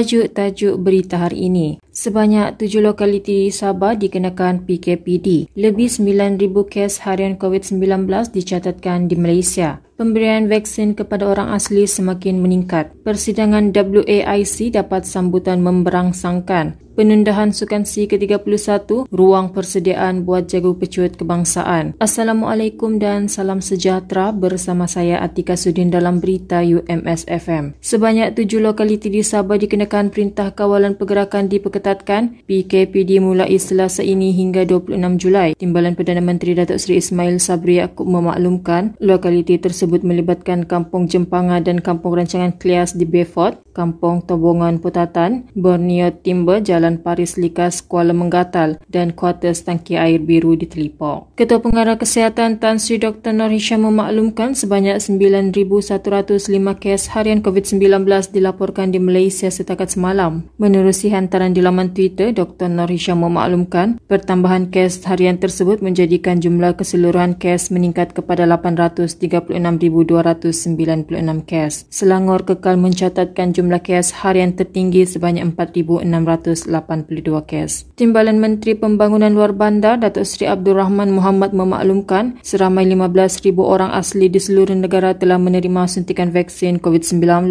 Tajuk-tajuk berita hari ini. Sebanyak tujuh lokaliti di Sabah dikenakan PKPD. Lebih 9,000 kes harian COVID-19 dicatatkan di Malaysia. Pemberian vaksin kepada orang asli semakin meningkat. Persidangan WAIC dapat sambutan memberangsangkan. Penundahan Sukan C ke-31, ruang persediaan buat jago pecut kebangsaan. Assalamualaikum dan salam sejahtera bersama saya Atika Sudin dalam berita UMS FM. Sebanyak tujuh lokaliti di Sabah dikenakan perintah kawalan pergerakan diperketatkan. PKPD mulai selasa ini hingga 26 Julai. Timbalan Perdana Menteri Datuk Seri Ismail Sabri Yaakob memaklumkan lokaliti tersebut tersebut melibatkan Kampung Jempanga dan Kampung Rancangan Klias di Beaufort, Kampung Tobongan Putatan, Borneo Timber, Jalan Paris Likas, Kuala Menggatal dan Kuartus Tangki Air Biru di Telipok. Ketua Pengarah Kesihatan Tan Sri Dr. Nur Hisham memaklumkan sebanyak 9,105 kes harian COVID-19 dilaporkan di Malaysia setakat semalam. Menerusi hantaran di laman Twitter, Dr. Nur Hisham memaklumkan pertambahan kes harian tersebut menjadikan jumlah keseluruhan kes meningkat kepada 836 6,296 kes. Selangor kekal mencatatkan jumlah kes harian tertinggi sebanyak 4,682 kes. Timbalan Menteri Pembangunan Luar Bandar Datuk Seri Abdul Rahman Muhammad memaklumkan seramai 15,000 orang asli di seluruh negara telah menerima suntikan vaksin COVID-19.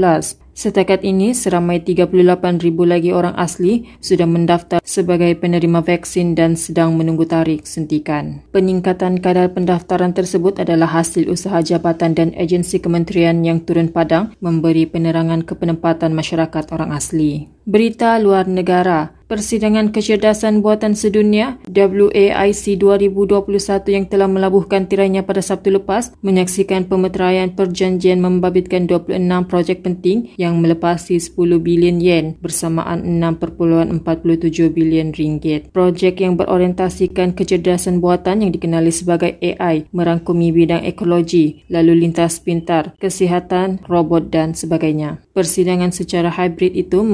Setakat ini, seramai 38,000 lagi orang asli sudah mendaftar sebagai penerima vaksin dan sedang menunggu tarikh suntikan. Peningkatan kadar pendaftaran tersebut adalah hasil usaha jabatan dan agensi kementerian yang turun padang memberi penerangan ke penempatan masyarakat orang asli. Berita luar negara. Persidangan Kecerdasan Buatan Sedunia WAIC 2021 yang telah melabuhkan tirainya pada Sabtu lepas menyaksikan pemeteraian perjanjian membabitkan 26 projek penting yang melepasi 10 bilion yen bersamaan 6.47 bilion ringgit. Projek yang berorientasikan kecerdasan buatan yang dikenali sebagai AI merangkumi bidang ekologi, lalu lintas pintar, kesihatan, robot dan sebagainya. Persidangan secara hybrid itu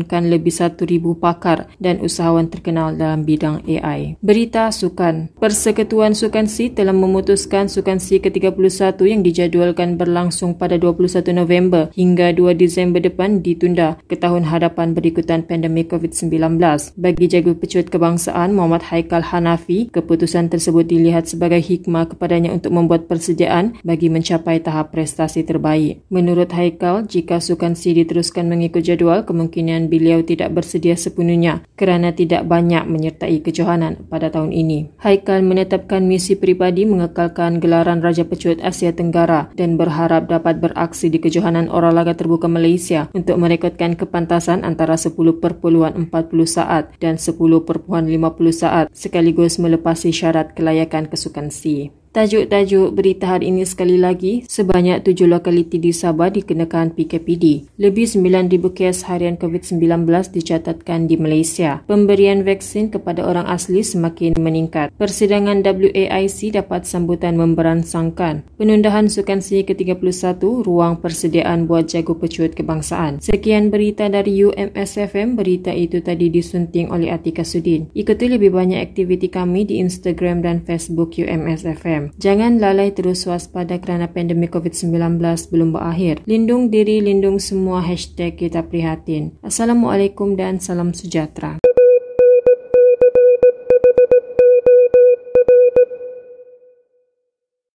menghimpunkan lebih 1,000 pakar dan usahawan terkenal dalam bidang AI. Berita Sukan Persekutuan Sukan C telah memutuskan Sukan C ke-31 yang dijadualkan berlangsung pada 21 November hingga 2 Disember depan ditunda ke tahun hadapan berikutan pandemik COVID-19. Bagi jago pecut kebangsaan Muhammad Haikal Hanafi, keputusan tersebut dilihat sebagai hikmah kepadanya untuk membuat persediaan bagi mencapai tahap prestasi terbaik. Menurut Haikal, jika Sukan C diteruskan mengikut jadual, kemungkinan beliau tidak bersedia sepenuhnya kerana tidak banyak menyertai kejohanan pada tahun ini. Haikal menetapkan misi peribadi mengekalkan gelaran Raja Pecut Asia Tenggara dan berharap dapat beraksi di kejohanan Oralaga Terbuka Malaysia untuk merekodkan kepantasan antara 10.40 saat dan 10.50 saat sekaligus melepasi syarat kelayakan kesukan C. Tajuk-tajuk berita hari ini sekali lagi, sebanyak tujuh lokaliti di Sabah dikenakan PKPD. Lebih 9,000 kes harian COVID-19 dicatatkan di Malaysia. Pemberian vaksin kepada orang asli semakin meningkat. Persidangan WAIC dapat sambutan memberansangkan. Penundahan Sukan C ke-31, ruang persediaan buat jago pecut kebangsaan. Sekian berita dari UMSFM. Berita itu tadi disunting oleh Atika Sudin. Ikuti lebih banyak aktiviti kami di Instagram dan Facebook UMSFM. Jangan lalai terus waspada kerana pandemik COVID-19 belum berakhir. Lindung diri, lindung semua. Hashtag kita prihatin. Assalamualaikum dan salam sejahtera.